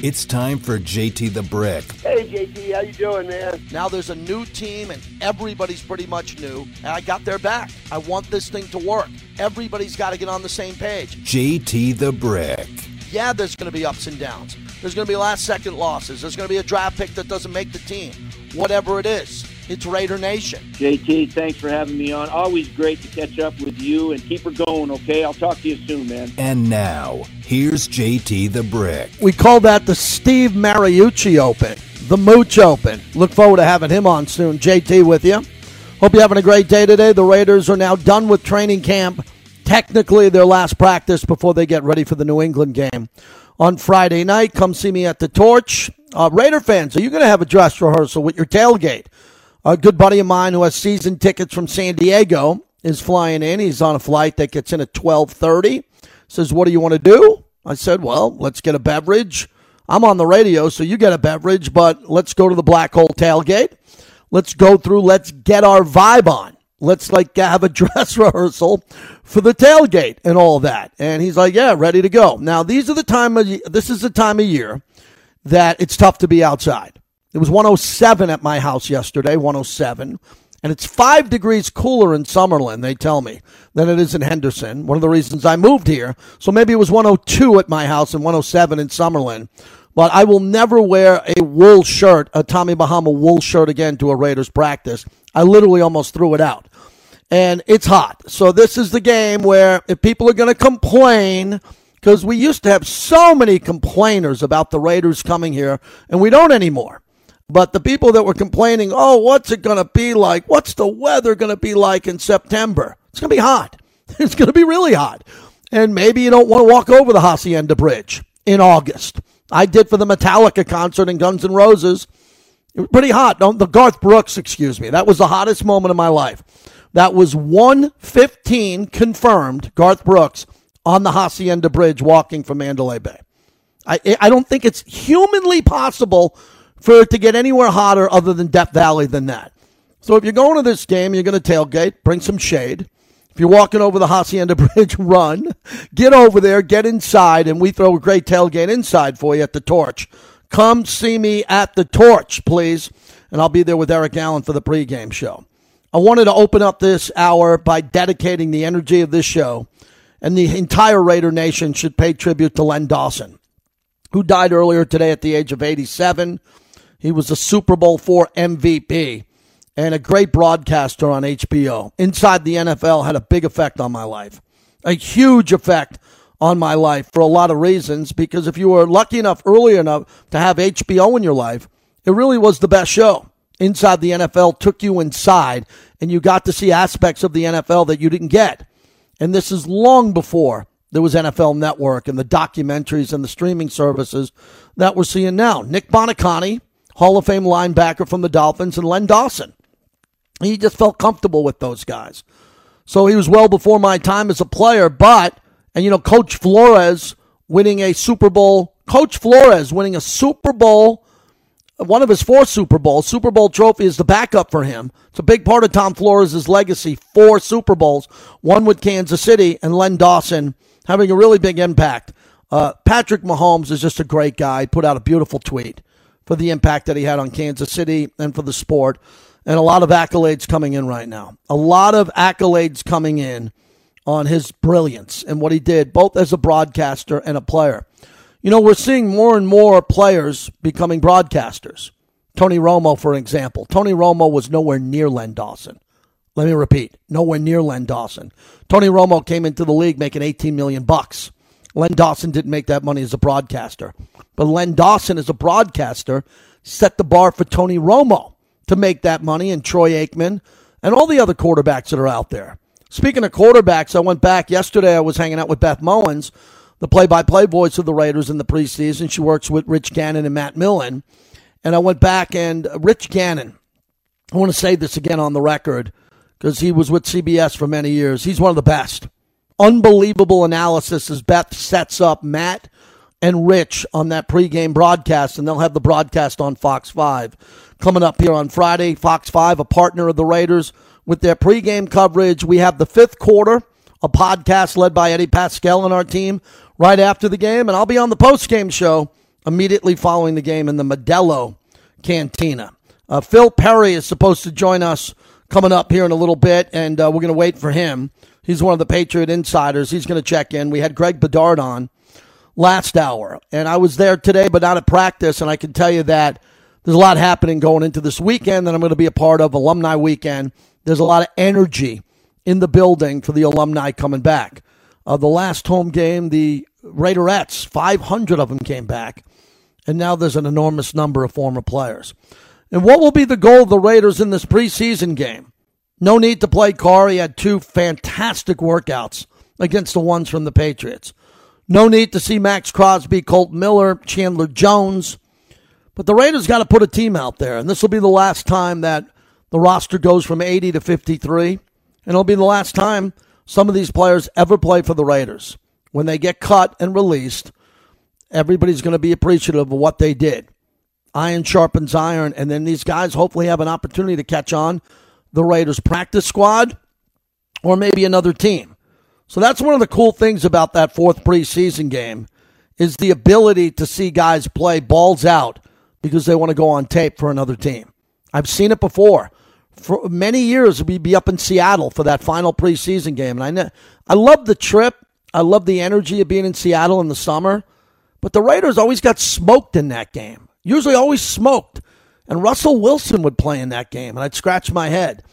It's time for JT the Brick. Hey JT, how you doing, man? Now there's a new team and everybody's pretty much new, and I got their back. I want this thing to work. Everybody's got to get on the same page. JT the Brick. Yeah, there's going to be ups and downs. There's going to be last second losses. There's going to be a draft pick that doesn't make the team. Whatever it is, it's Raider Nation. JT, thanks for having me on. Always great to catch up with you and keep her going, okay? I'll talk to you soon, man. And now, here's JT the Brick. We call that the Steve Mariucci Open, the Mooch Open. Look forward to having him on soon. JT with you. Hope you're having a great day today. The Raiders are now done with training camp. Technically, their last practice before they get ready for the New England game on Friday night. Come see me at the Torch. Uh, Raider fans, are you going to have a dress rehearsal with your tailgate? A good buddy of mine who has season tickets from San Diego is flying in. He's on a flight that gets in at 12:30. Says, "What do you want to do?" I said, "Well, let's get a beverage. I'm on the radio, so you get a beverage, but let's go to the Black Hole tailgate. Let's go through, let's get our vibe on. Let's like have a dress rehearsal for the tailgate and all that." And he's like, "Yeah, ready to go." Now, these are the time of this is the time of year that it's tough to be outside. It was 107 at my house yesterday, 107. And it's five degrees cooler in Summerlin, they tell me, than it is in Henderson. One of the reasons I moved here. So maybe it was 102 at my house and 107 in Summerlin. But I will never wear a wool shirt, a Tommy Bahama wool shirt again to a Raiders practice. I literally almost threw it out. And it's hot. So this is the game where if people are going to complain, because we used to have so many complainers about the Raiders coming here, and we don't anymore. But the people that were complaining, oh, what's it going to be like? What's the weather going to be like in September? It's going to be hot. It's going to be really hot. And maybe you don't want to walk over the Hacienda Bridge in August. I did for the Metallica concert in Guns N' Roses. It was pretty hot. The Garth Brooks, excuse me. That was the hottest moment of my life. That was 115 confirmed, Garth Brooks, on the Hacienda Bridge walking from Mandalay Bay. I, I don't think it's humanly possible for it to get anywhere hotter other than Death Valley than that. So if you're going to this game, you're going to tailgate, bring some shade. If you're walking over the Hacienda Bridge, run. Get over there, get inside, and we throw a great tailgate inside for you at the Torch. Come see me at the Torch, please. And I'll be there with Eric Allen for the pregame show. I wanted to open up this hour by dedicating the energy of this show, and the entire Raider Nation should pay tribute to Len Dawson, who died earlier today at the age of 87. He was a Super Bowl four MVP and a great broadcaster on HBO. Inside the NFL had a big effect on my life, a huge effect on my life for a lot of reasons. Because if you were lucky enough early enough to have HBO in your life, it really was the best show. Inside the NFL took you inside, and you got to see aspects of the NFL that you didn't get. And this is long before there was NFL Network and the documentaries and the streaming services that we're seeing now. Nick Buoniconti Hall of Fame linebacker from the Dolphins, and Len Dawson. He just felt comfortable with those guys. So he was well before my time as a player, but, and you know, Coach Flores winning a Super Bowl, Coach Flores winning a Super Bowl, one of his four Super Bowls, Super Bowl trophy is the backup for him. It's a big part of Tom Flores' legacy. Four Super Bowls, one with Kansas City, and Len Dawson having a really big impact. Uh, Patrick Mahomes is just a great guy. Put out a beautiful tweet for the impact that he had on Kansas City and for the sport. And a lot of accolades coming in right now. A lot of accolades coming in on his brilliance and what he did, both as a broadcaster and a player. You know, we're seeing more and more players becoming broadcasters. Tony Romo, for example. Tony Romo was nowhere near Len Dawson. Let me repeat, nowhere near Len Dawson. Tony Romo came into the league making 18 million bucks. Len Dawson didn't make that money as a broadcaster. But Len Dawson, as a broadcaster, set the bar for Tony Romo to make that money and Troy Aikman and all the other quarterbacks that are out there. Speaking of quarterbacks, I went back yesterday. I was hanging out with Beth Mowins, the play by play voice of the Raiders in the preseason. She works with Rich Gannon and Matt Millen. And I went back and uh, Rich Gannon, I want to say this again on the record because he was with CBS for many years. He's one of the best. Unbelievable analysis as Beth sets up Matt and Rich on that pregame broadcast, and they'll have the broadcast on Fox 5 coming up here on Friday. Fox 5, a partner of the Raiders, with their pregame coverage. We have the fifth quarter, a podcast led by Eddie Paskal and our team right after the game, and I'll be on the postgame show immediately following the game in the Modelo Cantina. Uh, Phil Perry is supposed to join us coming up here in a little bit, and uh, we're going to wait for him. He's one of the Patriot insiders. He's going to check in. We had Greg Bedard on last hour, and I was there today, but not at practice. And I can tell you that there's a lot happening going into this weekend that I'm going to be a part of, Alumni Weekend. There's a lot of energy in the building for the alumni coming back. Uh, the last home game, the Raiderettes, 500 of them came back, and now there's an enormous number of former players. And what will be the goal of the Raiders in this preseason game? No need to play Carr. He had two fantastic workouts against the ones from the Patriots. No need to see Maxx Crosby, Colt Miller, Chandler Jones. But the Raiders got to put a team out there, and this will be the last time that the roster goes from 80 to 53, and it'll be the last time some of these players ever play for the Raiders. When they get cut and released, everybody's going to be appreciative of what they did iron sharpens iron, and then these guys hopefully have an opportunity to catch on the Raiders practice squad or maybe another team. So that's one of the cool things about that fourth preseason game is the ability to see guys play balls out because they want to go on tape for another team. I've seen it before. For many years, we'd be up in Seattle for that final preseason game, and I know, I love the trip. I love the energy of being in Seattle in the summer, but the Raiders always got smoked in that game usually always smoked. And Russell Wilson would play in that game, and I'd scratch my head.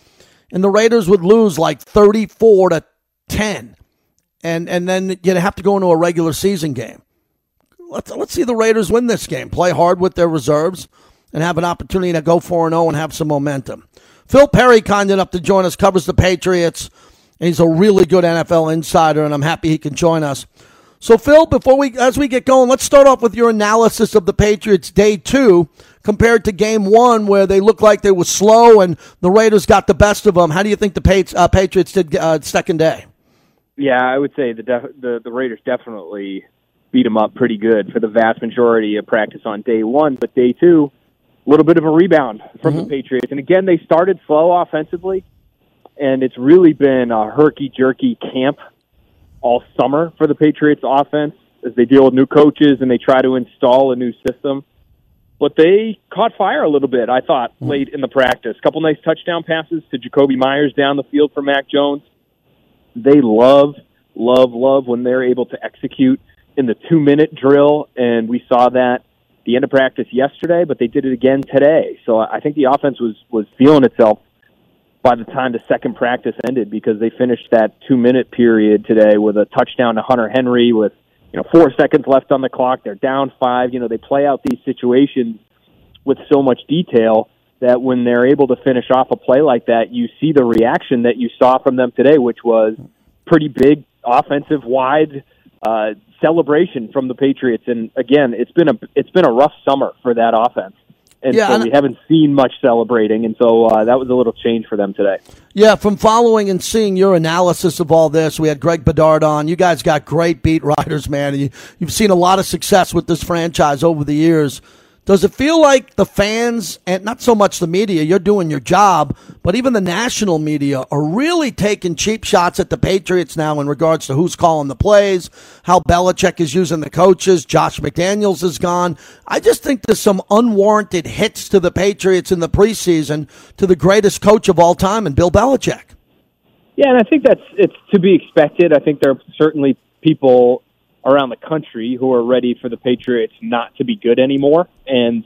And the Raiders would lose like 34 to 10. And, and then you'd have to go into a regular season game. Let's, let's see the Raiders win this game, play hard with their reserves, and have an opportunity to go 4 0 and have some momentum. Phil Perry, kind enough to join us, covers the Patriots. And he's a really good NFL insider, and I'm happy he can join us. So, Phil, before we as we get going, let's start off with your analysis of the Patriots day two compared to game one, where they looked like they were slow and the Raiders got the best of them. How do you think the Patri- uh, Patriots did uh, second day? Yeah, I would say the, def- the the Raiders definitely beat them up pretty good for the vast majority of practice on day one, but day two, a little bit of a rebound from mm-hmm. the Patriots. And again, they started slow offensively, and it's really been a herky jerky camp all summer for the Patriots offense as they deal with new coaches and they try to install a new system. But they caught fire a little bit, I thought, hmm. late in the practice. A couple nice touchdown passes to Jakobi Meyers down the field for Mac Jones. They love, love, love when they're able to execute in the two minute drill, and we saw that the end of practice yesterday, but they did it again today. So I think the offense was was feeling itself by the time the second practice ended because they finished that two minute period today with a touchdown to Hunter Henry with you know four seconds left on the clock. They're down five. You know they play out these situations with so much detail that when they're able to finish off a play like that, you see the reaction that you saw from them today, which was pretty big offensive wide uh, celebration from the Patriots. And again, it's been a it's been a rough summer for that offense and yeah, so we haven't seen much celebrating, and so uh, that was a little change for them today. Yeah, from following and seeing your analysis of all this, we had Greg Bedard on. You guys got great beat writers, man. And you, you've seen a lot of success with this franchise over the years. Does it feel like the fans, and not so much the media, you're doing your job, but even the national media are really taking cheap shots at the Patriots now in regards to who's calling the plays, how Belichick is using the coaches, Josh McDaniels is gone. I just think there's some unwarranted hits to the Patriots in the preseason to the greatest coach of all time and Bill Belichick. Yeah, and I think that's it's to be expected. I think there are certainly people around the country who are ready for the Patriots not to be good anymore. And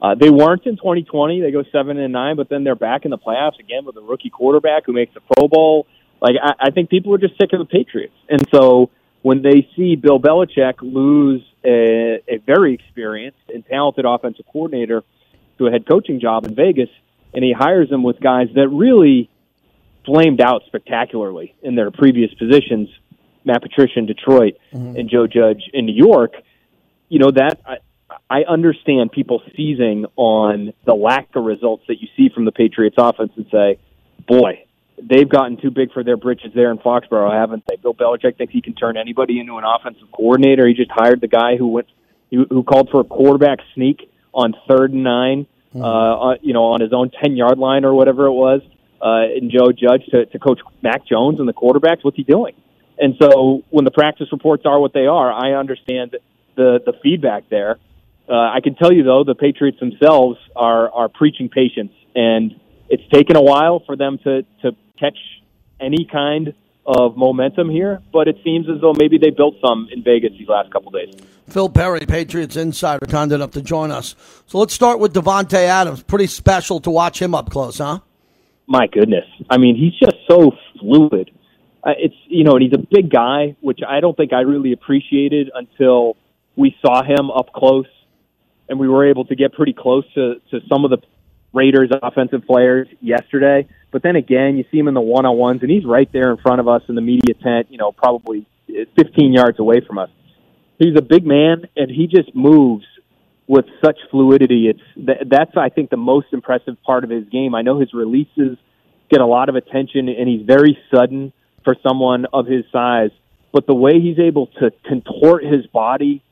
uh, they weren't in 2020. They go seven and nine, but then they're back in the playoffs again with a rookie quarterback who makes the Pro Bowl. Like I, I think people are just sick of the Patriots, and so when they see Bill Belichick lose a, a very experienced and talented offensive coordinator to a head coaching job in Vegas, and he hires them with guys that really flamed out spectacularly in their previous positions Matt Patricia in Detroit mm-hmm. and Joe Judge in New York, you know that I, I understand people seizing on the lack of results that you see from the Patriots offense and say, boy, they've gotten too big for their britches there in Foxborough, haven't they? Bill Belichick thinks he can turn anybody into an offensive coordinator. He just hired the guy who went who, called for a quarterback sneak on third and 9 mm-hmm. uh, you know, on his own ten yard line or whatever it was. Uh, and Joe Judge to, to coach Mac Jones and the quarterbacks. What's he doing? And so when the practice reports are what they are, I understand the the feedback there. Uh, I can tell you though, the Patriots themselves are are preaching patience, and it's taken a while for them to to catch any kind of momentum here. But it seems as though maybe they built some in Vegas these last couple days. Phil Perry, Patriots insider, kind enough to join us. So let's start with Davante Adams. Pretty special to watch him up close, huh? My goodness, I mean, he's just so fluid. Uh, it's you know, and he's a big guy, which I don't think I really appreciated until we saw him up close and we were able to get pretty close to, to some of the Raiders offensive players yesterday. But then again, you see him in the one on ones, and he's right there in front of us in the media tent, you know, probably 15 yards away from us. He's a big man, and he just moves with such fluidity. It's that's I think the most impressive part of his game. I know his releases get a lot of attention, and he's very sudden for someone of his size. But the way he's able to contort his body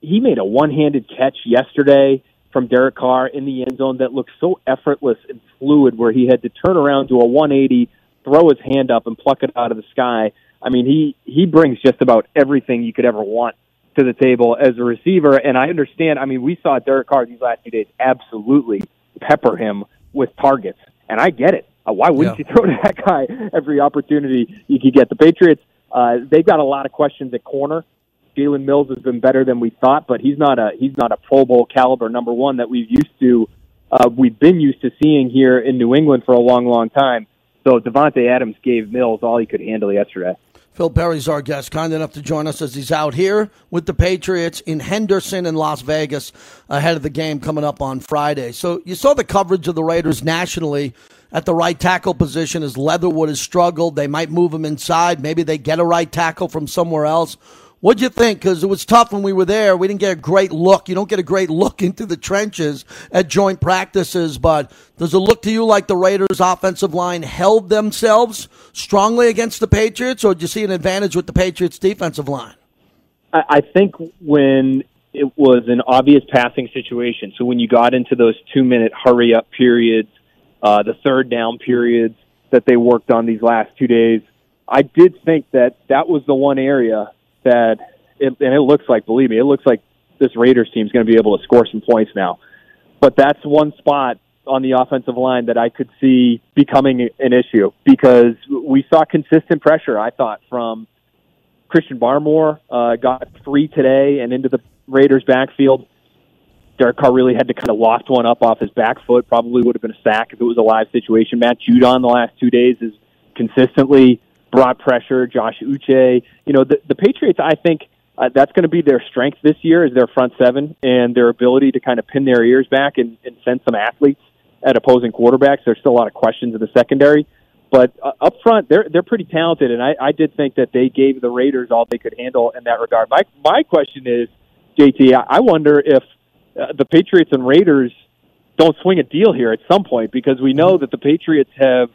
he made a one-handed catch yesterday from Derek Carr in the end zone that looked so effortless and fluid, where he had to turn around to a 180, throw his hand up, and pluck it out of the sky. I mean, he he brings just about everything you could ever want to the table as a receiver. And I understand. I mean, we saw Derek Carr these last few days absolutely pepper him with targets, and I get it. Uh, why wouldn't yeah. you throw to that guy every opportunity you could get? The Patriots, uh, they've got a lot of questions at corner. Jalen Mills has been better than we thought, but he's not a he's not a Pro Bowl caliber number one that we've used to uh, we've been used to seeing here in New England for a long, long time. So Davante Adams gave Mills all he could handle yesterday. Phil Perry's our guest, kind enough to join us as he's out here with the Patriots in Henderson in Las Vegas ahead of the game coming up on Friday. So you saw the coverage of the Raiders nationally at the right tackle position as Leatherwood has struggled. They might move him inside. Maybe they get a right tackle from somewhere else. What'd you think? Because it was tough when we were there. We didn't get a great look. You don't get a great look into the trenches at joint practices, but does it look to you like the Raiders' offensive line held themselves strongly against the Patriots, or did you see an advantage with the Patriots' defensive line? I think when it was an obvious passing situation, so when you got into those two minute hurry up periods, uh, the third down periods that they worked on these last two days, I did think that that was the one area that, it, and it looks like, believe me, it looks like this Raiders team is going to be able to score some points now. But that's one spot on the offensive line that I could see becoming an issue because we saw consistent pressure. I thought from Christian Barmore uh, got free today and into the Raiders' backfield. Derek Carr really had to kind of loft one up off his back foot. Probably would have been a sack if it was a live situation. Matt Judon the last two days is consistently brought pressure. Josh Uche, you know, the, the Patriots. I think uh, that's going to be their strength this year is their front seven and their ability to kind of pin their ears back and, and send some athletes at opposing quarterbacks. There's still a lot of questions in the secondary, but uh, up front they're they're pretty talented, and I, I did think that they gave the Raiders all they could handle in that regard. My my question is, JT, I wonder if uh, the Patriots and Raiders don't swing a deal here at some point because we know that the Patriots have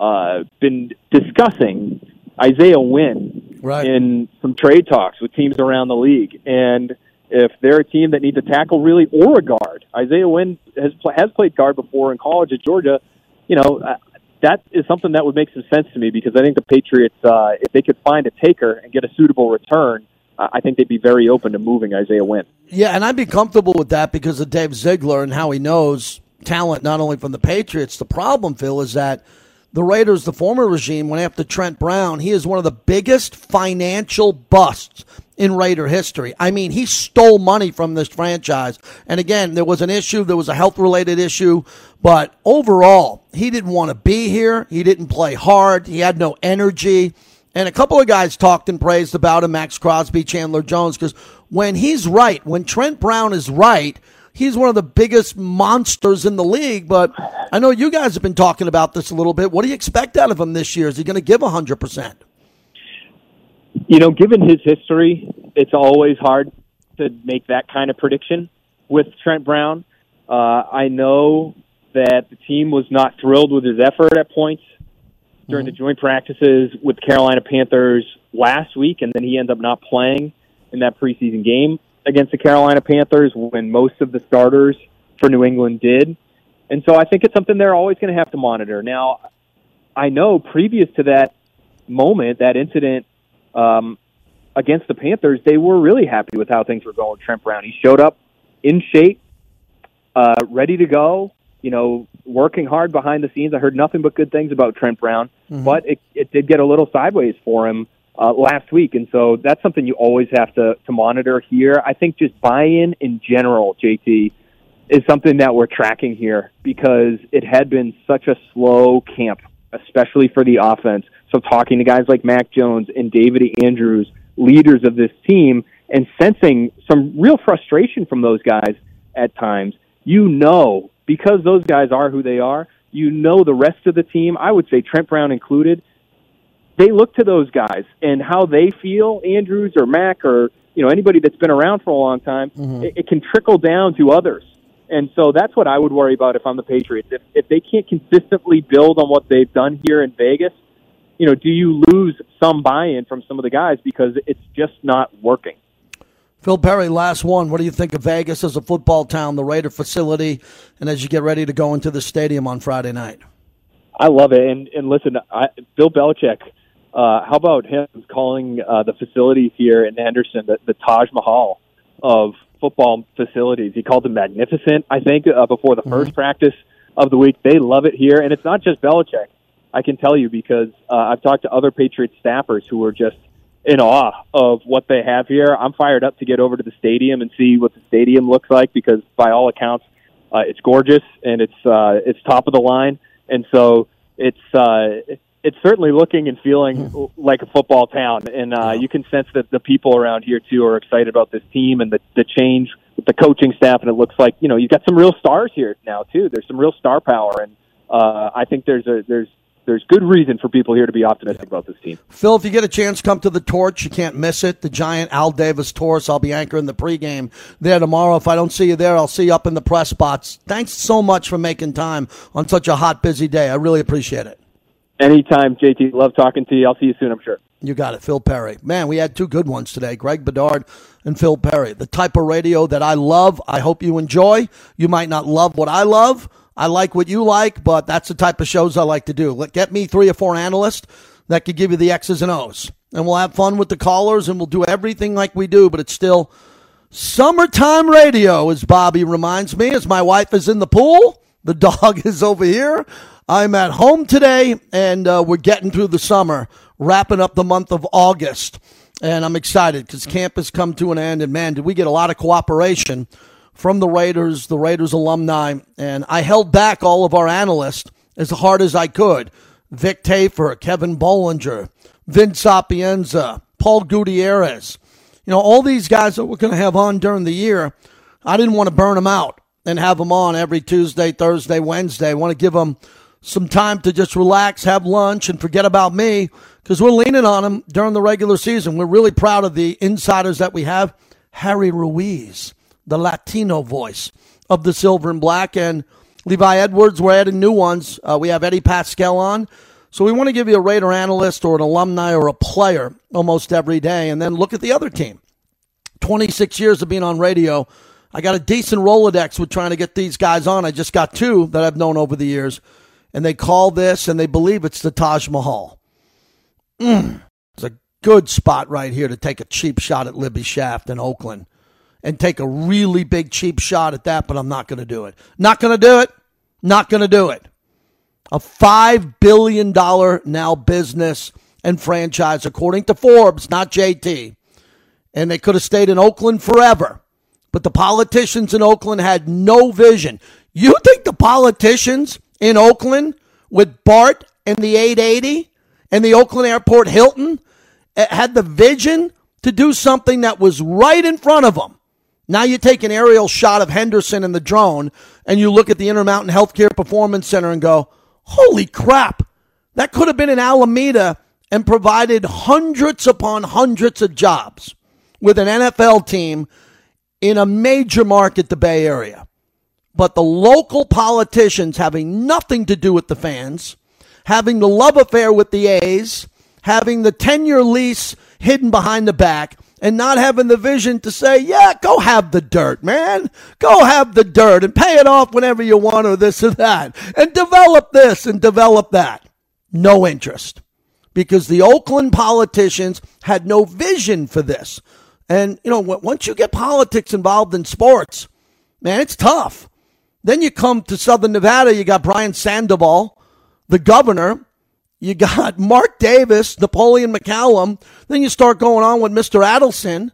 uh, been discussing Isaiah Wynn right. in some trade talks with teams around the league, and if they're a team that needs a tackle really or a guard, Isaiah Wynn has has played guard before in college at Georgia. You know uh, that is something that would make some sense to me because I think the Patriots, uh, if they could find a taker and get a suitable return, I think they'd be very open to moving Isaiah Wynn. Yeah, and I'd be comfortable with that because of Dave Ziegler and how he knows talent not only from the Patriots. The problem, Phil, is that the Raiders, the former regime, went after Trent Brown. He is one of the biggest financial busts in Raider history. I mean, he stole money from this franchise. And again, there was an issue, there was a health related issue, but overall, he didn't want to be here. He didn't play hard. He had no energy. And a couple of guys talked and praised about him, Maxx Crosby, Chandler Jones, because when he's right, when Trent Brown is right, he's one of the biggest monsters in the league. But I know you guys have been talking about this a little bit. What do you expect out of him this year? Is he going to give 100%? You know, given his history, it's always hard to make that kind of prediction with Trent Brown. Uh, I know that the team was not thrilled with his effort at points during mm-hmm. the joint practices with the Carolina Panthers last week, and then he ended up not playing in that preseason game against the Carolina Panthers when most of the starters for New England did. And so I think it's something they're always going to have to monitor. Now, I know previous to that moment, that incident um, against the Panthers, they were really happy with how things were going. With Trent Brown, he showed up in shape, uh, ready to go. You know, working hard behind the scenes. I heard nothing but good things about Trent Brown, mm-hmm. but it, it did get a little sideways for him uh, last week, and so that's something you always have to to monitor here. I think just buy-in in general, JT, is something that we're tracking here because it had been such a slow camp, especially for the offense. So talking to guys like Mac Jones and David Andrews, leaders of this team, and sensing some real frustration from those guys at times, you know because those guys are who they are, you know the rest of the team, I would say Trent Brown included, they look to those guys and how they feel, Andrews or Mac or you know anybody that's been around for a long time, mm-hmm. it, it can trickle down to others. And so that's what I would worry about if I'm the Patriots. If if they can't consistently build on what they've done here in Vegas, you know, do you lose some buy-in from some of the guys because it's just not working? Phil Perry, last one. What do you think of Vegas as a football town, the Raider facility, and as you get ready to go into the stadium on Friday night? I love it. And and listen, I, Bill Belichick. Uh, how about him calling uh, the facilities here in Henderson the, the Taj Mahal of football facilities? He called them magnificent. I think uh, before the 1st mm-hmm. practice of the week, they love it here, and it's not just Belichick. I can tell you because uh, I've talked to other Patriots staffers who are just in awe of what they have here. I'm fired up to get over to the stadium and see what the stadium looks like because, by all accounts, uh, it's gorgeous and it's uh, it's top of the line, and so it's uh, it's certainly looking and feeling hmm. like a football town. And uh, you can sense that the people around here too are excited about this team and the the change with the coaching staff. And it looks like you know you've got some real stars here now too. There's some real star power, and uh, I think there's a there's there's good reason for people here to be optimistic about this team. Phil, if you get a chance, come to the torch. You can't miss it. The giant Al Davis Torch. I'll be anchoring the pregame there tomorrow. If I don't see you there, I'll see you up in the press spots. Thanks so much for making time on such a hot, busy day. I really appreciate it. Anytime, JT. Love talking to you. I'll see you soon, I'm sure. You got it, Phil Perry. Man, we had two good ones today Greg Bedard and Phil Perry. The type of radio that I love, I hope you enjoy. You might not love what I love. I like what you like, but that's the type of shows I like to do. Get me three or four analysts that could give you the X's and O's. And we'll have fun with the callers and we'll do everything like we do, but it's still summertime radio, as Bobby reminds me, as my wife is in the pool. The dog is over here. I'm at home today, and uh, we're getting through the summer, wrapping up the month of August. And I'm excited because camp has come to an end. And man, did we get a lot of cooperation from the Raiders, the Raiders alumni, and I held back all of our analysts as hard as I could. Vic Tafur, Kevin Bollinger, Vince Sapienza, Paul Gutierrez. You know, all these guys that we're going to have on during the year, I didn't want to burn them out and have them on every Tuesday, Thursday, Wednesday. I want to give them some time to just relax, have lunch, and forget about me because we're leaning on them during the regular season. We're really proud of the insiders that we have. Harry Ruiz the Latino voice of the silver and black. And Levi Edwards, we're adding new ones. Uh, we have Eddie Paskal on. So we want to give you a Raider analyst or an alumni or a player almost every day. And then look at the other team. 26 years of being on radio. I got a decent Rolodex with trying to get these guys on. I just got two that I've known over the years. And they call this and they believe it's the Taj Mahal. Mm, it's a good spot right here to take a cheap shot at Libby Schaaf in Oakland and take a really big cheap shot at that, but I'm not going to do it. Not going to do it. Not going to do it. A $5 billion now business and franchise, according to Forbes, not JT. And they could have stayed in Oakland forever. But the politicians in Oakland had no vision. You think the politicians in Oakland with BART and the 880 and the Oakland Airport Hilton eh, had the vision to do something that was right in front of them? Now you take an aerial shot of Henderson and the drone, and you look at the Intermountain Healthcare Performance Center and go, holy crap, that could have been in Alameda and provided hundreds upon hundreds of jobs with an NFL team in a major market, the Bay Area. But the local politicians having nothing to do with the fans, having the love affair with the A's, having the 10 year lease hidden behind the back, and not having the vision to say, yeah, go have the dirt, man. Go have the dirt and pay it off whenever you want or this or that and develop this and develop that. No interest because the Oakland politicians had no vision for this. And, you know, once you get politics involved in sports, Man, it's tough. Then you come to Southern Nevada, you got Brian Sandoval, the governor. You got Mark Davis, Napoleon McCallum. Then you start going on with Mr. Adelson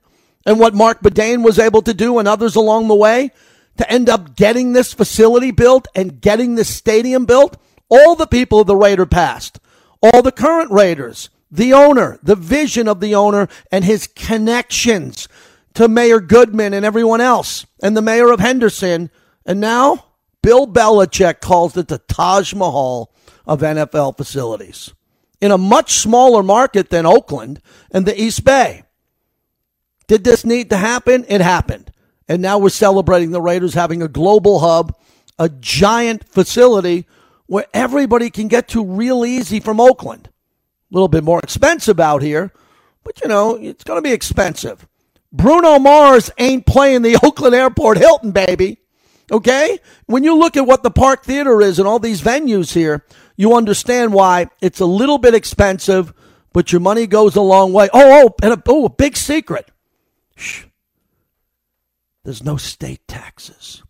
and what Marc Badain was able to do and others along the way to end up getting this facility built and getting this stadium built. All the people of the Raider past, all the current Raiders, the owner, the vision of the owner, and his connections to Mayor Goodman and everyone else, and the mayor of Henderson. And now Bill Belichick calls it the Taj Mahal of NFL facilities in a much smaller market than Oakland and the East Bay. Did this need to happen? It happened. And now we're celebrating the Raiders having a global hub, a giant facility where everybody can get to real easy from Oakland. A little bit more expensive out here, but you know, it's going to be expensive. Bruno Mars ain't playing the Oakland Airport Hilton, baby. Okay? When you look at what the Park Theater is and all these venues here, you understand why it's a little bit expensive, but your money goes a long way. Oh, oh, and a, oh, a big secret. Shh. There's no state taxes.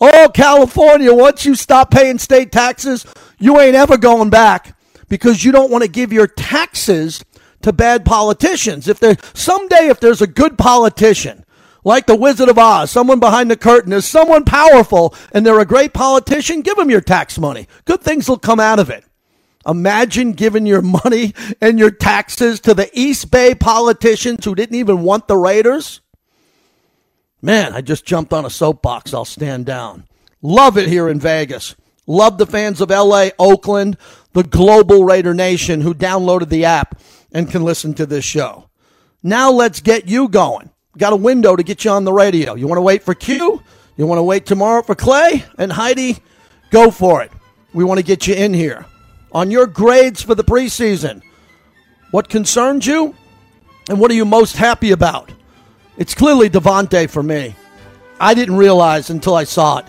Oh, California, once you stop paying state taxes, you ain't ever going back because you don't want to give your taxes to bad politicians. If there someday if there's a good politician like the Wizard of Oz, someone behind the curtain, is someone powerful and they're a great politician, give them your tax money. Good things will come out of it. Imagine giving your money and your taxes to the East Bay politicians who didn't even want the Raiders. Man, I just jumped on a soapbox. I'll stand down. Love it here in Vegas. Love the fans of LA, Oakland, the global Raider Nation who downloaded the app and can listen to this show. Now let's get you going. Got a window to get you on the radio. You want to wait for Q? You want to wait tomorrow for Clay and Heidi? Go for it. We want to get you in here. On your grades for the preseason, what concerns you and what are you most happy about? It's clearly Davante for me. I didn't realize until I saw it.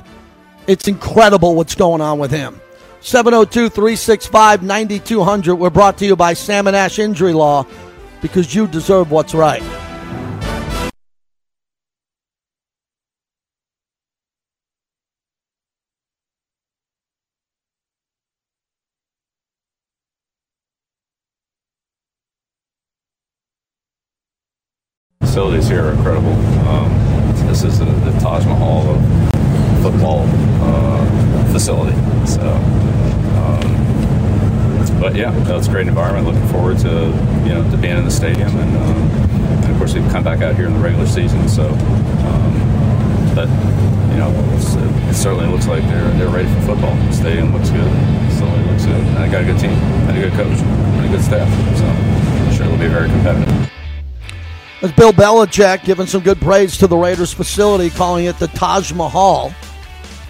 It's incredible what's going on with him. 702 365 9200. We're brought to you by Sam & Ash Injury Law because you deserve what's right. Bill Belichick giving some good praise to the Raiders facility, calling it the Taj Mahal.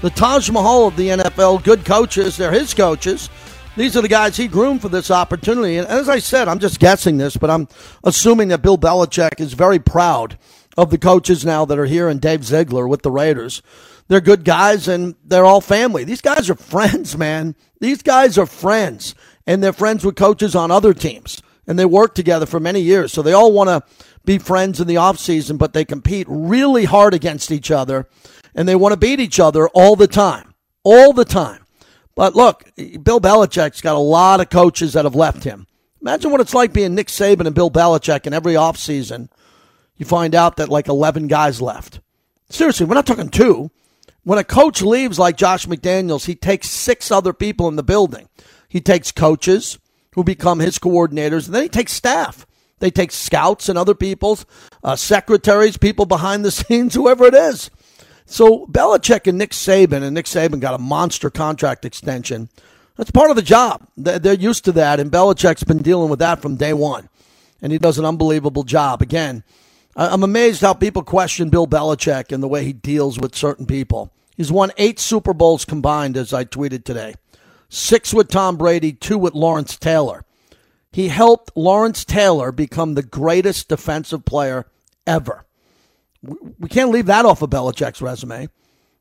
The Taj Mahal of the NFL, good coaches, they're his coaches. These are the guys he groomed for this opportunity. And as I said, I'm just guessing this, but I'm assuming that Bill Belichick is very proud of the coaches now that are here and Dave Ziegler with the Raiders. They're good guys and they're all family. These guys are friends, man. These guys are friends, and they're friends with coaches on other teams, and they work together for many years. So they all want to be friends in the offseason, but they compete really hard against each other and they want to beat each other all the time. All the time. But look, Bill Belichick's got a lot of coaches that have left him. Imagine what it's like being Nick Saban and Bill Belichick, and every offseason you find out that like 11 guys left. Seriously, we're not talking two. When a coach leaves like Josh McDaniels, he takes six other people in the building. He takes coaches who become his coordinators, and then he takes staff. They take scouts and other people's uh, secretaries, people behind the scenes, whoever it is. So Belichick and Nick Saban, and Nick Saban got a monster contract extension. That's part of the job. They're used to that, and Belichick's been dealing with that from day one. And he does an unbelievable job. Again, I'm amazed how people question Bill Belichick and the way he deals with certain people. He's won eight Super Bowls combined, as I tweeted today six with Tom Brady, two with Lawrence Taylor. He helped Lawrence Taylor become the greatest defensive player ever. We can't leave that off of Belichick's resume.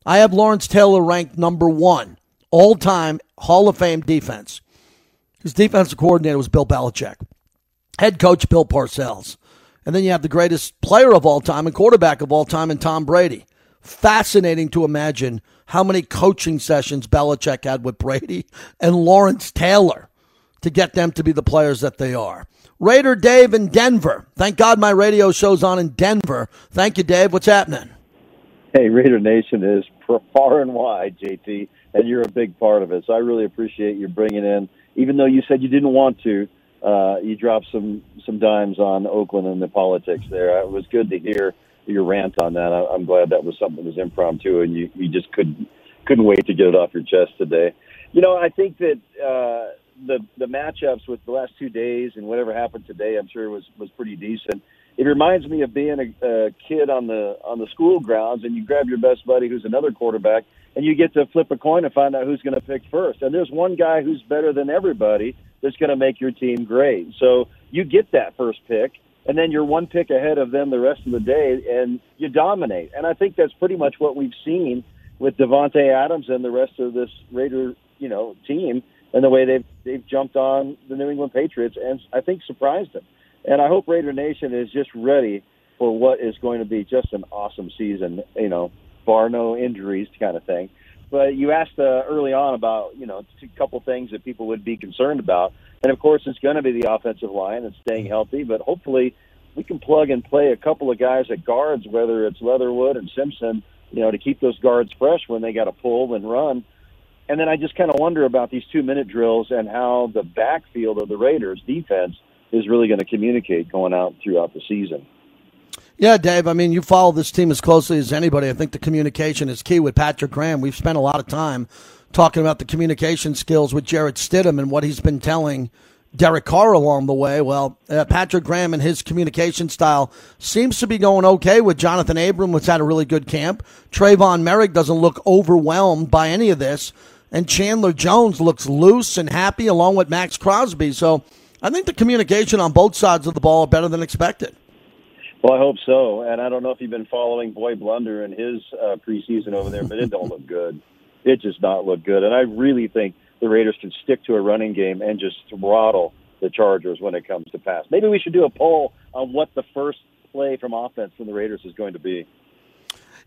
I have Lawrence Taylor ranked number one all time Hall of Fame defense. His defensive coordinator was Bill Belichick, head coach Bill Parcells. And then you have the greatest player of all time and quarterback of all time in Tom Brady. fascinating to imagine how many coaching sessions Belichick had with Brady and Lawrence Taylor to get them to be the players that they are. Raider Dave in Denver. Thank God my radio show's on in Denver. Thank you, Dave. What's happening? Hey, Raider Nation is far and wide, JT, and you're a big part of it. So I really appreciate you bringing in, even though you said you didn't want to, uh, you dropped some some dimes on Oakland and the politics there. It was good to hear your rant on that. I, I'm glad that was something that was impromptu, and you you just couldn't couldn't wait to get it off your chest today. You know, I think that uh, the the matchups with the last two days and whatever happened today, I'm sure was was pretty decent. It reminds me of being a, a kid on the on the school grounds, and you grab your best buddy who's another quarterback, and you get to flip a coin and find out who's going to pick first. And there's one guy who's better than everybody that's going to make your team great. So you get that first pick, and then you're one pick ahead of them the rest of the day, and you dominate. And I think that's pretty much what we've seen with Davante Adams and the rest of this Raider, you know, team, and the way they've they've jumped on the New England Patriots, and I think surprised them. And I hope Raider Nation is just ready for what is going to be just an awesome season. You know, bar no injuries, kind of thing. But you asked uh, early on about you know a couple things that people would be concerned about, and of course it's going to be the offensive line and staying healthy. But hopefully we can plug and play a couple of guys at guards, whether it's Leatherwood and Simpson, you know, to keep those guards fresh when they got to pull and run. And then I just kind of wonder about these two minute drills and how the backfield of the Raiders defense is really going to communicate going out throughout the season. Yeah, Dave. I mean, you follow this team as closely as anybody. I think the communication is key with Patrick Graham. We've spent a lot of time talking about the communication skills with Jarrett Stidham and what he's been telling Derek Carr along the way. Well, uh, Patrick Graham and his communication style seems to be going okay with Johnathan Abram, which had a really good camp. Tre'von Moehrig doesn't look overwhelmed by any of this. And Chandler Jones looks loose and happy along with Maxx Crosby. So I think the communication on both sides of the ball are better than expected. Well, I hope so. And I don't know if you've been following Boy Blunder and his uh, preseason over there, but it don't look good. It just not look good. And I really think the Raiders can stick to a running game and just throttle the Chargers when it comes to pass. Maybe we should do a poll on what the first play from offense from the Raiders is going to be.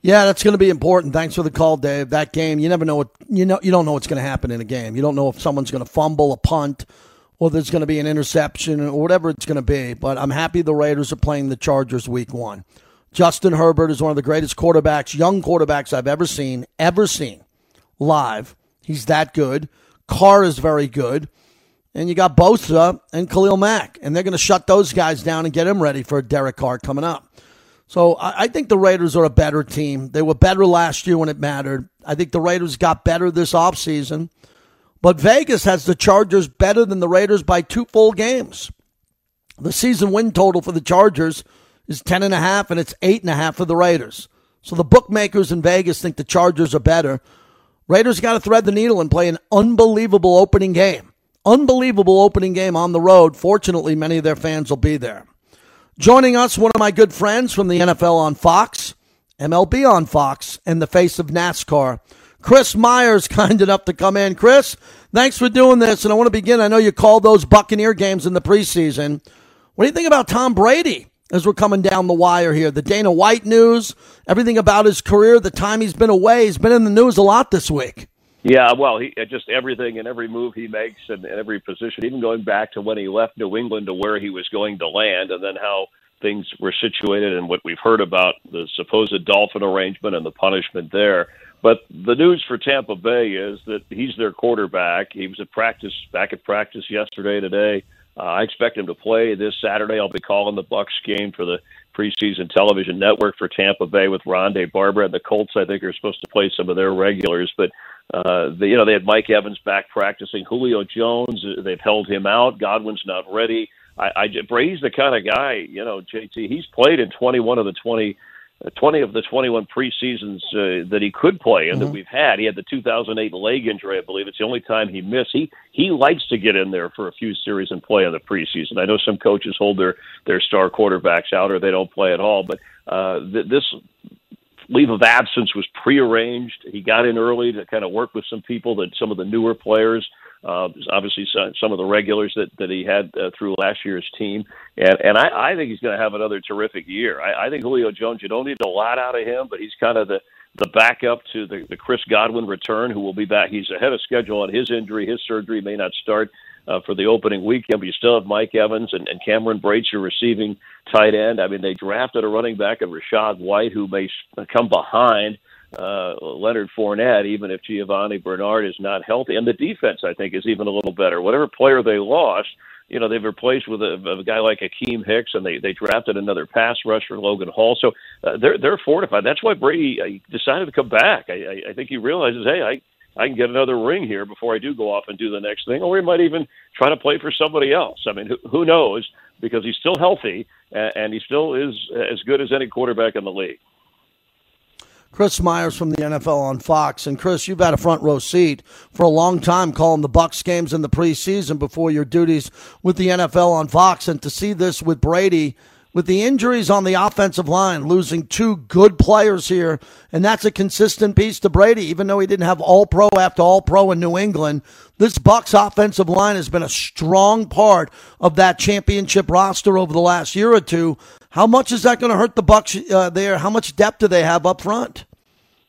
Yeah, that's going to be important. Thanks for the call, Dave. That game, you never know what you know. You don't know what's going to happen in a game. You don't know if someone's going to fumble a punt or there's going to be an interception or whatever it's going to be. But I'm happy the Raiders are playing the Chargers week one. Justin Herbert is one of the greatest quarterbacks, young quarterbacks I've ever seen, ever seen live. He's that good. Carr is very good. And you got Bosa and Khalil Mack, and they're going to shut those guys down and get them ready for Derek Carr coming up. So I, I think the Raiders are a better team. They were better last year when it mattered. I think the Raiders got better this offseason. But Vegas has the Chargers better than the Raiders by two full games. The season win total for the Chargers is 10.5, and it's 8.5 for the Raiders. So the bookmakers in Vegas think the Chargers are better. Raiders got to thread the needle and play an unbelievable opening game. Unbelievable opening game on the road. Fortunately, many of their fans will be there. Joining us, one of my good friends from the NFL on Fox, MLB on Fox, and the face of NASCAR. Chris Myers, kind enough to come in. Chris, thanks for doing this. And I want to begin. I know you called those Buccaneer games in the preseason. What do you think about Tom Brady as we're coming down the wire here? The Dana White news, everything about his career, the time he's been away. He's been in the news a lot this week. Yeah, well, he just everything and every move he makes and, and every position, even going back to when he left New England to where he was going to land, and then how things were situated and what we've heard about the supposed Dolphin arrangement and the punishment there. But the news for Tampa Bay is that he's their quarterback. He was at practice back at practice yesterday, today. Uh, I expect him to play this Saturday. I'll be calling the Bucks game for the preseason television network for Tampa Bay with Rondé Barber and the Colts. I think are supposed to play some of their regulars, but uh, the, you know they had Mike Evans back practicing. Julio Jones, uh, they've held him out. Godwin's not ready. I, I Brady's the kind of guy, you know, JT. He's played in 21 of the 20 uh, 20 of the 21 preseasons uh, that he could play and mm-hmm. that we've had. He had the 2008 leg injury, I believe. It's the only time he missed. He he likes to get in there for a few series and play in the preseason. I know some coaches hold their their star quarterbacks out or they don't play at all, but uh, th- this leave of absence was prearranged. He got in early to kind of work with some people that some of the newer players uh, obviously, some of the regulars that, that he had uh, through last year's team, and and I, I think he's going to have another terrific year. I, I think Julio Jones. You don't need a lot out of him, but he's kind of the the backup to the, the Chris Godwin return, who will be back. He's ahead of schedule on his injury. His surgery may not start uh, for the opening weekend, but you still have Mike Evans and, and Cameron Brates, your receiving tight end. I mean, they drafted a running back of Rachaad White, who may come behind uh, Leonard Fournette, even if Giovani Bernard is not healthy. And the defense, I think, is even a little better. Whatever player they lost, you know, they've replaced with a, a guy like Akiem Hicks, and they they drafted another pass rusher, Logan Hall. So uh, they're they're fortified. That's why Brady uh, decided to come back. I, I, I think he realizes, hey, I I can get another ring here before I do go off and do the next thing, or he might even try to play for somebody else. I mean, who, who knows? Because he's still healthy and, and he still is as good as any quarterback in the league. Chris Myers from the NFL on Fox. And Chris, you've had a front row seat for a long time calling the Bucs games in the preseason before your duties with the NFL on Fox. And to see this with Brady with the injuries on the offensive line, losing two good players here, and that's a consistent piece to Brady. Even though he didn't have All Pro after All Pro in New England, this Bucs offensive line has been a strong part of that championship roster over the last year or two. How much is that going to hurt the Bucs uh, there? How much depth do they have up front?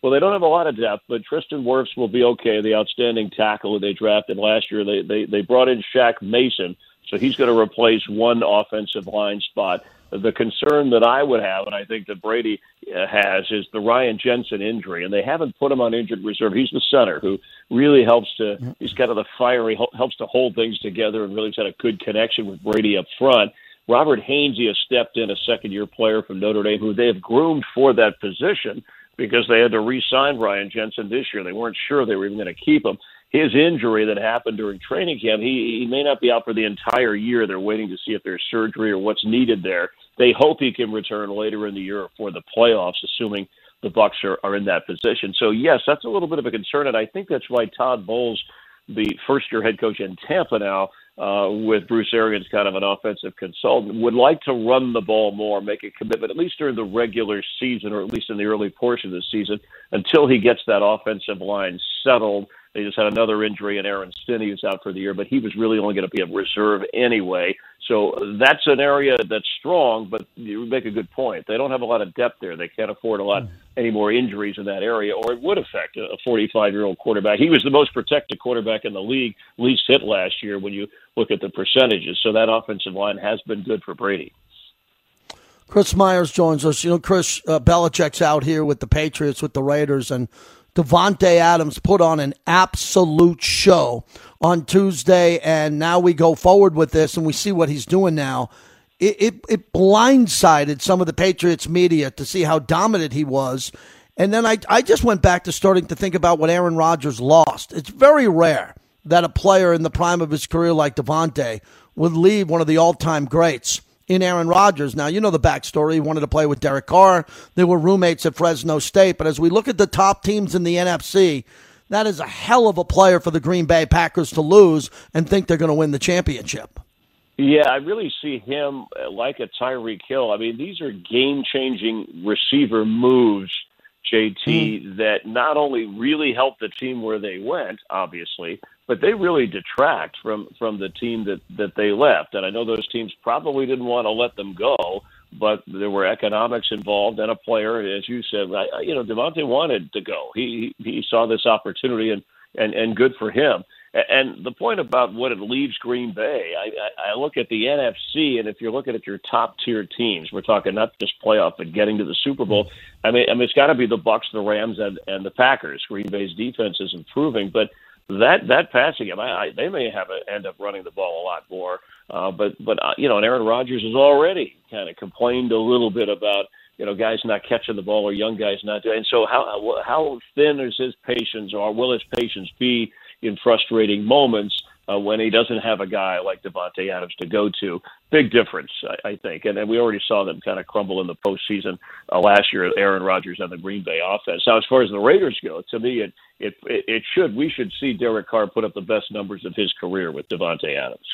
Well, they don't have a lot of depth, but Tristan Wirfs will be okay. The outstanding tackle they drafted last year. They they they brought in Shaq Mason, so he's going to replace one offensive line spot. The concern that I would have, and I think that Brady uh, has, is the Ryan Jensen injury, and they haven't put him on injured reserve. He's the center who really helps to. He's kind of the fiery, helps to hold things together, and really has had a good connection with Brady up front. Robert Hainsey has stepped in, a second-year player from Notre Dame, who they have groomed for that position because they had to re-sign Ryan Jensen this year. They weren't sure they were even going to keep him his injury that happened during training camp, he, he may not be out for the entire year. They're waiting to see if there's surgery or what's needed there. They hope he can return later in the year for the playoffs, assuming the Bucs are, are in that position. So yes, that's a little bit of a concern, and I think that's why Todd Bowles, the first-year head coach in Tampa now, uh, with Bruce Arians kind of an offensive consultant, would like to run the ball more, make a commitment, at least during the regular season or at least in the early portion of the season, until he gets that offensive line settled they just had another injury, and Aaron Stinnie is out for the year, but he was really only going to be a reserve anyway. So that's an area that's strong, but you make a good point. They don't have a lot of depth there. They can't afford a lot any more injuries in that area, or it would affect a 45 year old quarterback. He was the most protected quarterback in the league, least hit last year when you look at the percentages. So that offensive line has been good for Brady. Chris Myers joins us. You know, Chris uh, Belichick's out here with the Patriots, with the Raiders, and Davante Adams put on an absolute show on Tuesday, and now we go forward with this and we see what he's doing now. It, it, it blindsided some of the Patriots media to see how dominant he was. And then I, I just went back to starting to think about what Aaron Rodgers lost. It's very rare that a player in the prime of his career like Davante would leave one of the all time greats in Aaron Rodgers. Now, you know the backstory. He wanted to play with Derek Carr. They were roommates at Fresno State. But as we look at the top teams in the NFC, that is a hell of a player for the Green Bay Packers to lose and think they're going to win the championship. Yeah, I really see him like a Tyreek Hill. I mean, these are game changing receiver moves JT, mm. that not only really helped the team where they went, obviously, but they really detract from from the team that that they left. And I know those teams probably didn't want to let them go, but there were economics involved and a player, as you said, I, you know, Davante wanted to go. He he saw this opportunity and and and good for him. And the point about what it leaves Green Bay, I, I look at the NFC, and if you're looking at your top tier teams, we're talking not just playoff, but getting to the Super Bowl. I mean, I mean, it's got to be the Bucs, the Rams, and and the Packers. Green Bay's defense is improving, but that that passing game, I, I, they may have a, end up running the ball a lot more. Uh, but but uh, you know, and Aaron Rodgers has already kind of complained a little bit about you know guys not catching the ball or young guys not doing. And so how how thin is his patience, or will his patience be? in frustrating moments uh, when he doesn't have a guy like Davante Adams to go to. Big difference, I, I think, and, and we already saw them kind of crumble in the postseason uh, last year. Aaron Rodgers and the Green Bay offense. Now, as far as the Raiders go, to me, it it it should we should see Derek Carr put up the best numbers of his career with Davante Adams.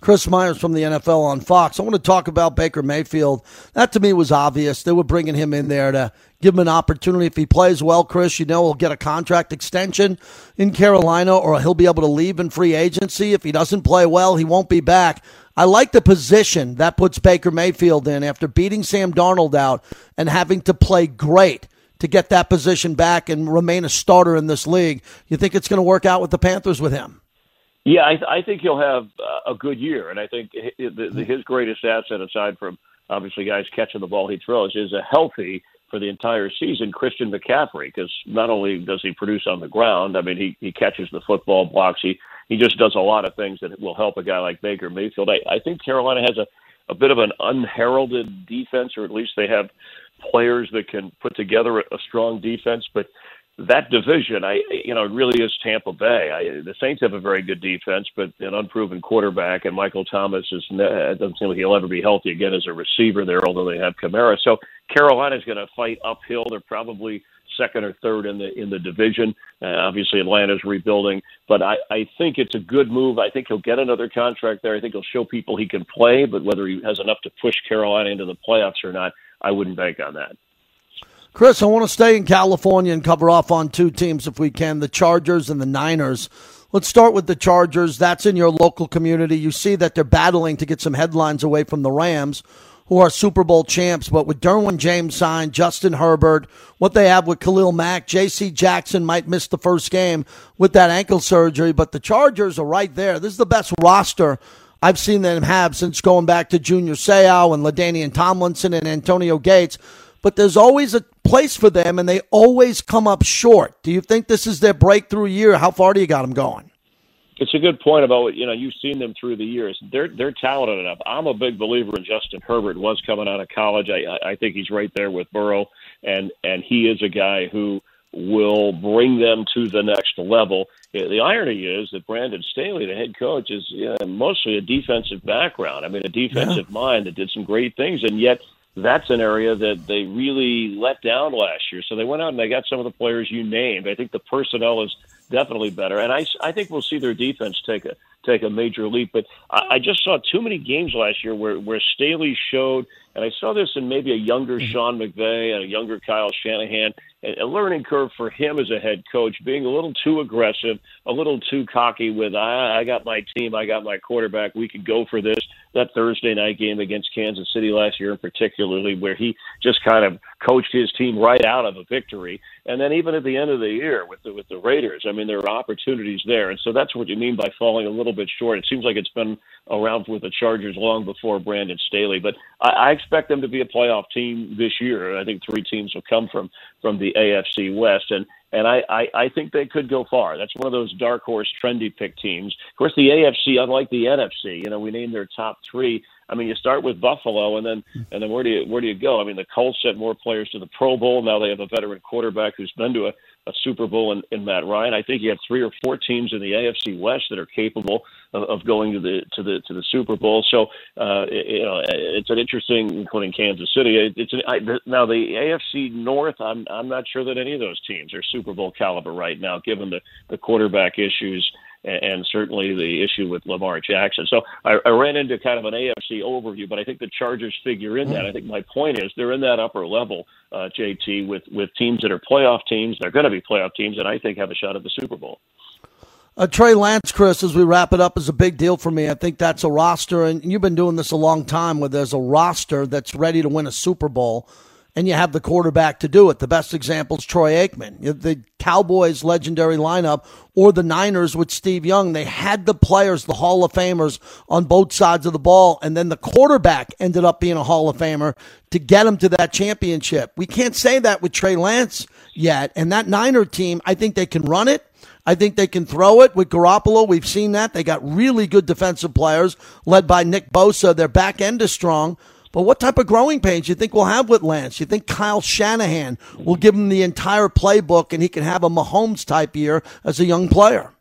Chris Myers from the NFL on Fox. I want to talk about Baker Mayfield. That to me was obvious. They were bringing him in there to give him an opportunity. If he plays well, Chris, you know he'll get a contract extension in Carolina or he'll be able to leave in free agency. If he doesn't play well, he won't be back. I like the position that puts Baker Mayfield in after beating Sam Darnold out and having to play great to get that position back and remain a starter in this league. You think it's going to work out with the Panthers with him? Yeah, I, I think he'll have uh, a good year, and I think his, his greatest asset, aside from obviously guys catching the ball he throws, is a healthy for the entire season Christian McCaffrey because not only does he produce on the ground, I mean he he catches the football, blocks, he he just does a lot of things that will help a guy like Baker Mayfield. I, I think Carolina has a a bit of an unheralded defense, or at least they have players that can put together a, a strong defense, but that division, I you know, it really is Tampa Bay. I, the Saints have a very good defense, but an unproven quarterback, and Michael Thomas is doesn't seem like he'll ever be healthy again as a receiver there, although they have Kamara. So Carolina's going to fight uphill. They're probably second or third in the in the division. Uh, obviously, Atlanta's rebuilding, but I, I think it's a good move. I think he'll get another contract there. I think he'll show people he can play, but whether he has enough to push Carolina into the playoffs or not, I wouldn't bank on that. Chris, I want to stay in California and cover off on two teams if we can the Chargers and the Niners. Let's start with the Chargers. That's in your local community. You see that they're battling to get some headlines away from the Rams, who are Super Bowl champs. But with Derwin James signed, Justin Herbert, what they have with Khalil Mack, J.C. Jackson might miss the first game with that ankle surgery. But the Chargers are right there. This is the best roster I've seen them have since going back to Junior Seau and LaDainian Tomlinson and Antonio Gates but there's always a place for them and they always come up short. Do you think this is their breakthrough year? How far do you got them going? It's a good point about you know you've seen them through the years. They're they're talented enough. I'm a big believer in Justin Herbert. Was coming out of college. I I think he's right there with Burrow, and and he is a guy who will bring them to the next level. The irony is that Brandon Staley, the head coach, is you know, mostly a defensive background. I mean, a defensive yeah. mind that did some great things, and yet that's an area that they really let down last year. So they went out and they got some of the players you named. I think the personnel is definitely better, and I, I think we'll see their defense take a take a major leap. But I, I just saw too many games last year where where Staley showed, and I saw this in maybe a younger mm-hmm. Sean McVay and a younger Kyle Shanahan a learning curve for him as a head coach, being a little too aggressive, a little too cocky with I, I got my team, I got my quarterback, we could go for this. That Thursday night game against Kansas City last year, in particularly, where he just kind of coached his team right out of a victory, and then even at the end of the year with the with the Raiders, I mean there are opportunities there, and so that's what you mean by falling a little bit short. It seems like it's been around with the Chargers long before Brandon Staley, but I, I expect them to be a playoff team this year. I think three teams will come from from the AFC West, and and I, I, I think they could go far. That's one of those dark horse trendy pick teams. Of course, the AFC, unlike the NFC, you know, we named their top three. I mean, you start with Buffalo, and then and then where do you where do you go? I mean, the Colts sent more players to the Pro Bowl. Now they have a veteran quarterback who's been to a, a Super Bowl in, in Matt Ryan. I think you have three or four teams in the AFC West that are capable of, of going to the to the to the Super Bowl. So uh, you know, it's an interesting, including Kansas City. It's an, I, now the AFC North. I'm I'm not sure that any of those teams are Super Bowl caliber right now, given the the quarterback issues and, certainly the issue with Lamar Jackson. So I, I ran into kind of an AFC overview, but I think the Chargers figure in that. I think my point is they're in that upper level, uh, JT, with with teams that are playoff teams. They're going to be playoff teams, and I think have a shot at the Super Bowl. Uh, Trey Lance, Chris, as we wrap it up, is a big deal for me. I think that's a roster, and you've been doing this a long time where there's a roster that's ready to win a Super Bowl and you have the quarterback to do it. The best example is Troy Aikman. The Cowboys' legendary lineup or the Niners with Steve Young, they had the players, the Hall of Famers on both sides of the ball, and then the quarterback ended up being a Hall of Famer to get him to that championship. We can't say that with Trey Lance yet. And that Niner team, I think they can run it. I think they can throw it with Garoppolo. We've seen that. They got really good defensive players led by Nick Bosa. Their back end is strong. But what type of growing pains do you think we'll have with Lance? You think Kyle Shanahan will give him the entire playbook and he can have a Mahomes type year as a young player?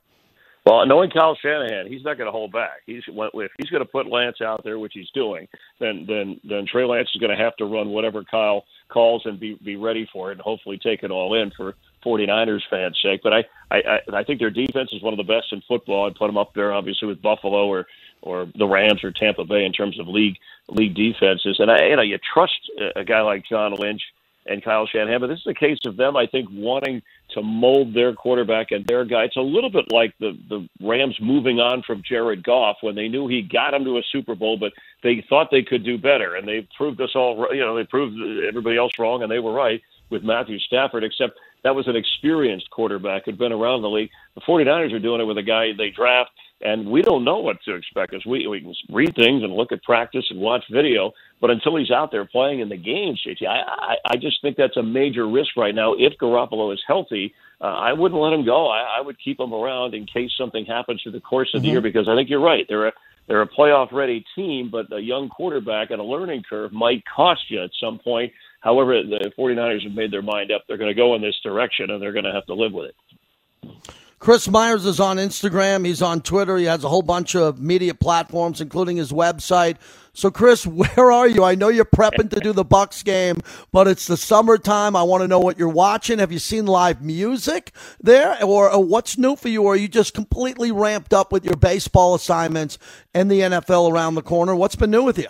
Well, knowing Kyle Shanahan, he's not going to hold back. He's if he's going to put Lance out there, which he's doing, then then then Trey Lance is going to have to run whatever Kyle calls and be be ready for it, and hopefully take it all in for 49ers fans' sake. But I I I think their defense is one of the best in football. I'd put them up there, obviously, with Buffalo or or the Rams or Tampa Bay in terms of league league defenses. And I, you know, you trust a guy like John Lynch and Kyle Shanahan. But this is a case of them, I think, wanting to mold their quarterback and their guy. It's a little bit like the the Rams moving on from Jared Goff when they knew he got them to a Super Bowl, but they thought they could do better, and they proved us all. You know, they proved everybody else wrong, and they were right with Matthew Stafford. Except that was an experienced quarterback who'd been around the league. The 49ers are doing it with a guy they draft and we don't know what to expect. As we we can read things and look at practice and watch video, but until he's out there playing in the games, JT, I I, I just think that's a major risk right now. If Garoppolo is healthy, uh, I wouldn't let him go. I, I would keep him around in case something happens through the course of mm-hmm. the year because I think you're right. They're a they're a playoff ready team, but a young quarterback and a learning curve might cost you at some point. However, the 49ers have made their mind up. They're going to go in this direction and they're going to have to live with it. Chris Myers is on Instagram. He's on Twitter. He has a whole bunch of media platforms, including his website. So, Chris, where are you? I know you're prepping to do the Bucs game, but it's the summertime. I want to know what you're watching. Have you seen live music there, or, or what's new for you? Or are you just completely ramped up with your baseball assignments and the NFL around the corner? What's been new with you?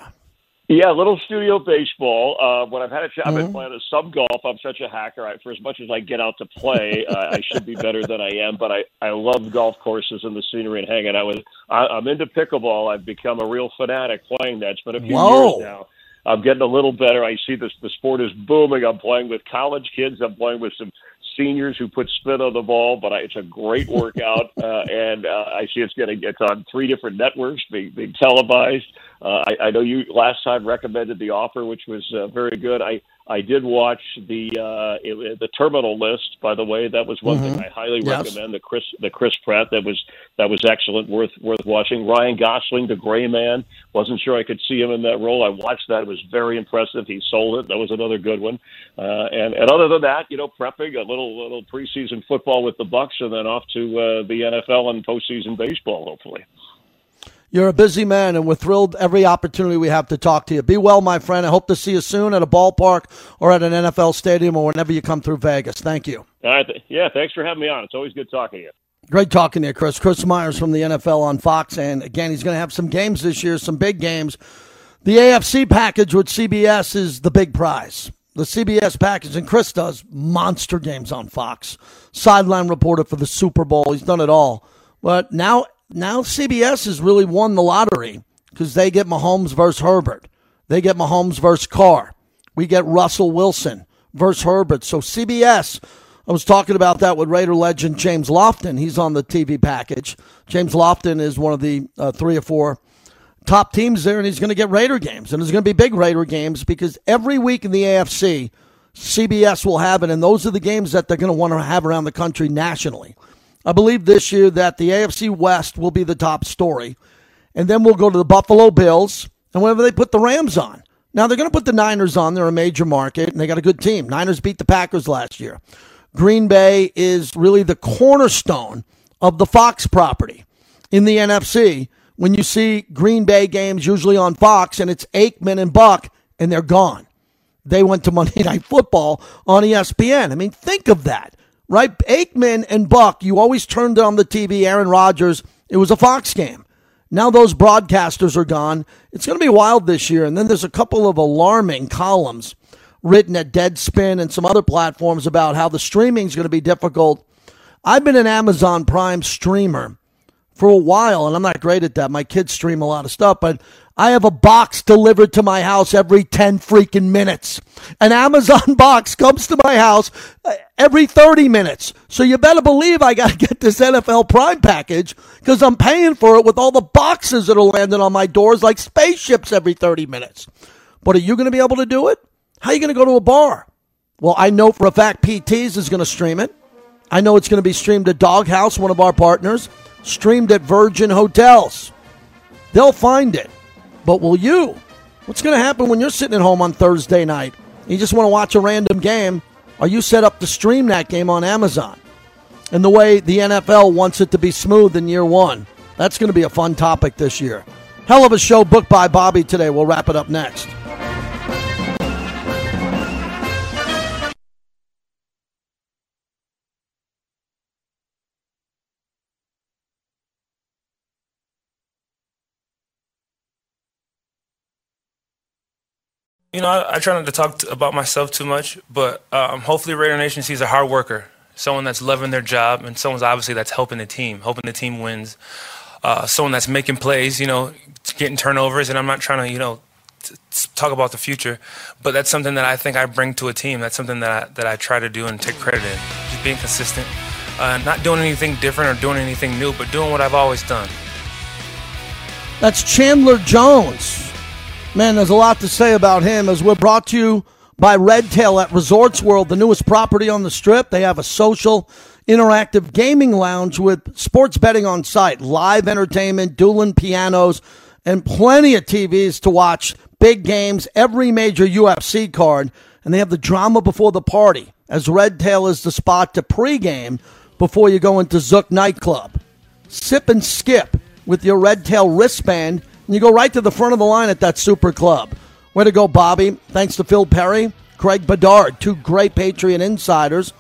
Yeah, little studio baseball. Uh, when I've had a chance, I've been mm-hmm. playing some golf. I'm such a hacker. I, for as much as I get out to play, uh, I should be better than I am. But I, I love golf courses and the scenery and hanging out with. I, I'm into pickleball. I've become a real fanatic playing that. It's been a few Whoa. years now. I'm getting a little better. I see this. The sport is booming. I'm playing with college kids. I'm playing with some seniors who put spin on the ball, but I, it's a great workout, uh, and uh, I see it's getting it's on three different networks, being, being televised. Uh, I, I know you last time recommended the offer, which was uh, very good. I I did watch the uh, it, the terminal list. By the way, that was one mm-hmm. thing I highly yes. recommend. The Chris the Chris Pratt that was that was excellent, worth worth watching. Ryan Gosling, the Gray Man, wasn't sure I could see him in that role. I watched that; it was very impressive. He sold it. That was another good one. Uh, and and other than that, you know, prepping a little little preseason football with the Bucs, and then off to uh, the NFL and postseason baseball, hopefully. You're a busy man, and we're thrilled every opportunity we have to talk to you. Be well, my friend. I hope to see you soon at a ballpark or at an NFL stadium or whenever you come through Vegas. Thank you. All right. Yeah, thanks for having me on. It's always good talking to you. Great talking to you, Chris. Chris Myers from the NFL on Fox. And again, he's going to have some games this year, some big games. The AFC package with CBS is the big prize. The CBS package, and Chris does monster games on Fox. Sideline reporter for the Super Bowl. He's done it all. But now now CBS has really won the lottery because they get Mahomes versus Herbert. They get Mahomes versus Carr. We get Russell Wilson versus Herbert. So CBS, I was talking about that with Raider legend James Lofton. He's on the TV package. James Lofton is one of the uh, three or four top teams there, and he's going to get Raider games. And there's going to be big Raider games because every week in the AFC, CBS will have it, and those are the games that they're going to want to have around the country nationally. I believe this year that the AFC West will be the top story. And then we'll go to the Buffalo Bills and whenever they put the Rams on. Now they're going to put the Niners on. They're a major market and they got a good team. Niners beat the Packers last year. Green Bay is really the cornerstone of the Fox property in the NFC. When you see Green Bay games usually on Fox and it's Aikman and Buck and they're gone. They went to Monday Night Football on ESPN. I mean, think of that right? Aikman and Buck, you always turned on the TV, Aaron Rodgers. It was a Fox game. Now those broadcasters are gone. It's going to be wild this year. And then there's a couple of alarming columns written at Deadspin and some other platforms about how the streaming is going to be difficult. I've been an Amazon Prime streamer for a while, and I'm not great at that. My kids stream a lot of stuff, but I have a box delivered to my house every 10 freaking minutes. An Amazon box comes to my house uh, every 30 minutes. So you better believe I got to get this NFL Prime package because I'm paying for it with all the boxes that are landing on my doors like spaceships every 30 minutes. But are you going to be able to do it? How are you going to go to a bar? Well, I know for a fact PTs is going to stream it. I know it's going to be streamed at Doghouse, one of our partners, streamed at Virgin Hotels. They'll find it. But will you? What's going to happen when you're sitting at home on Thursday night? And you just want to watch a random game. Are you set up to stream that game on Amazon? And the way the NFL wants it to be smooth in year one. That's going to be a fun topic this year. Hell of a show booked by Bobby today. We'll wrap it up next. You know, I, I try not to talk t- about myself too much, but um, hopefully Raider Nation sees a hard worker, someone that's loving their job, and someone's obviously that's helping the team, hoping the team wins. Uh, someone that's making plays, you know, getting turnovers, and I'm not trying to, you know, t- t- talk about the future, but that's something that I think I bring to a team. That's something that I, that I try to do and take credit in, just being consistent, uh, not doing anything different or doing anything new, but doing what I've always done. That's Chandler Jones. Man, there's a lot to say about him as we're brought to you by Redtail at Resorts World, the newest property on the strip. They have a social interactive gaming lounge with sports betting on site, live entertainment, dueling pianos, and plenty of TVs to watch big games, every major UFC card, and they have the drama before the party, as Redtail is the spot to pregame before you go into Zouk nightclub. Sip and skip with your Redtail wristband, and you go right to the front of the line at that super club. Way to go, Bobby. Thanks to Phil Perry, Greg Bedard, two great Patriot insiders,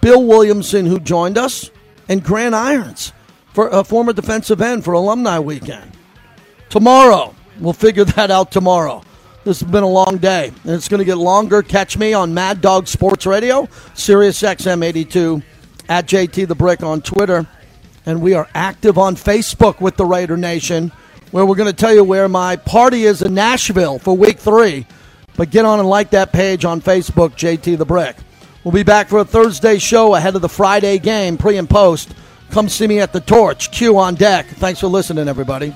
Bill Williamson, who joined us, and Grant Irons, for a former defensive end for Alumni Weekend. Tomorrow, we'll figure that out tomorrow. This has been a long day, and it's going to get longer. Catch me on Mad Dog Sports Radio, Sirius XM 82, at JT the Brick on Twitter, and we are active on Facebook with the Raider Nation, where we're going to tell you where my party is in Nashville for Week Three. But get on and like that page on Facebook, JT the Brick. We'll be back for a Thursday show ahead of the Friday game, pre and post. Come see me at the Torch. Q on deck. Thanks for listening, everybody.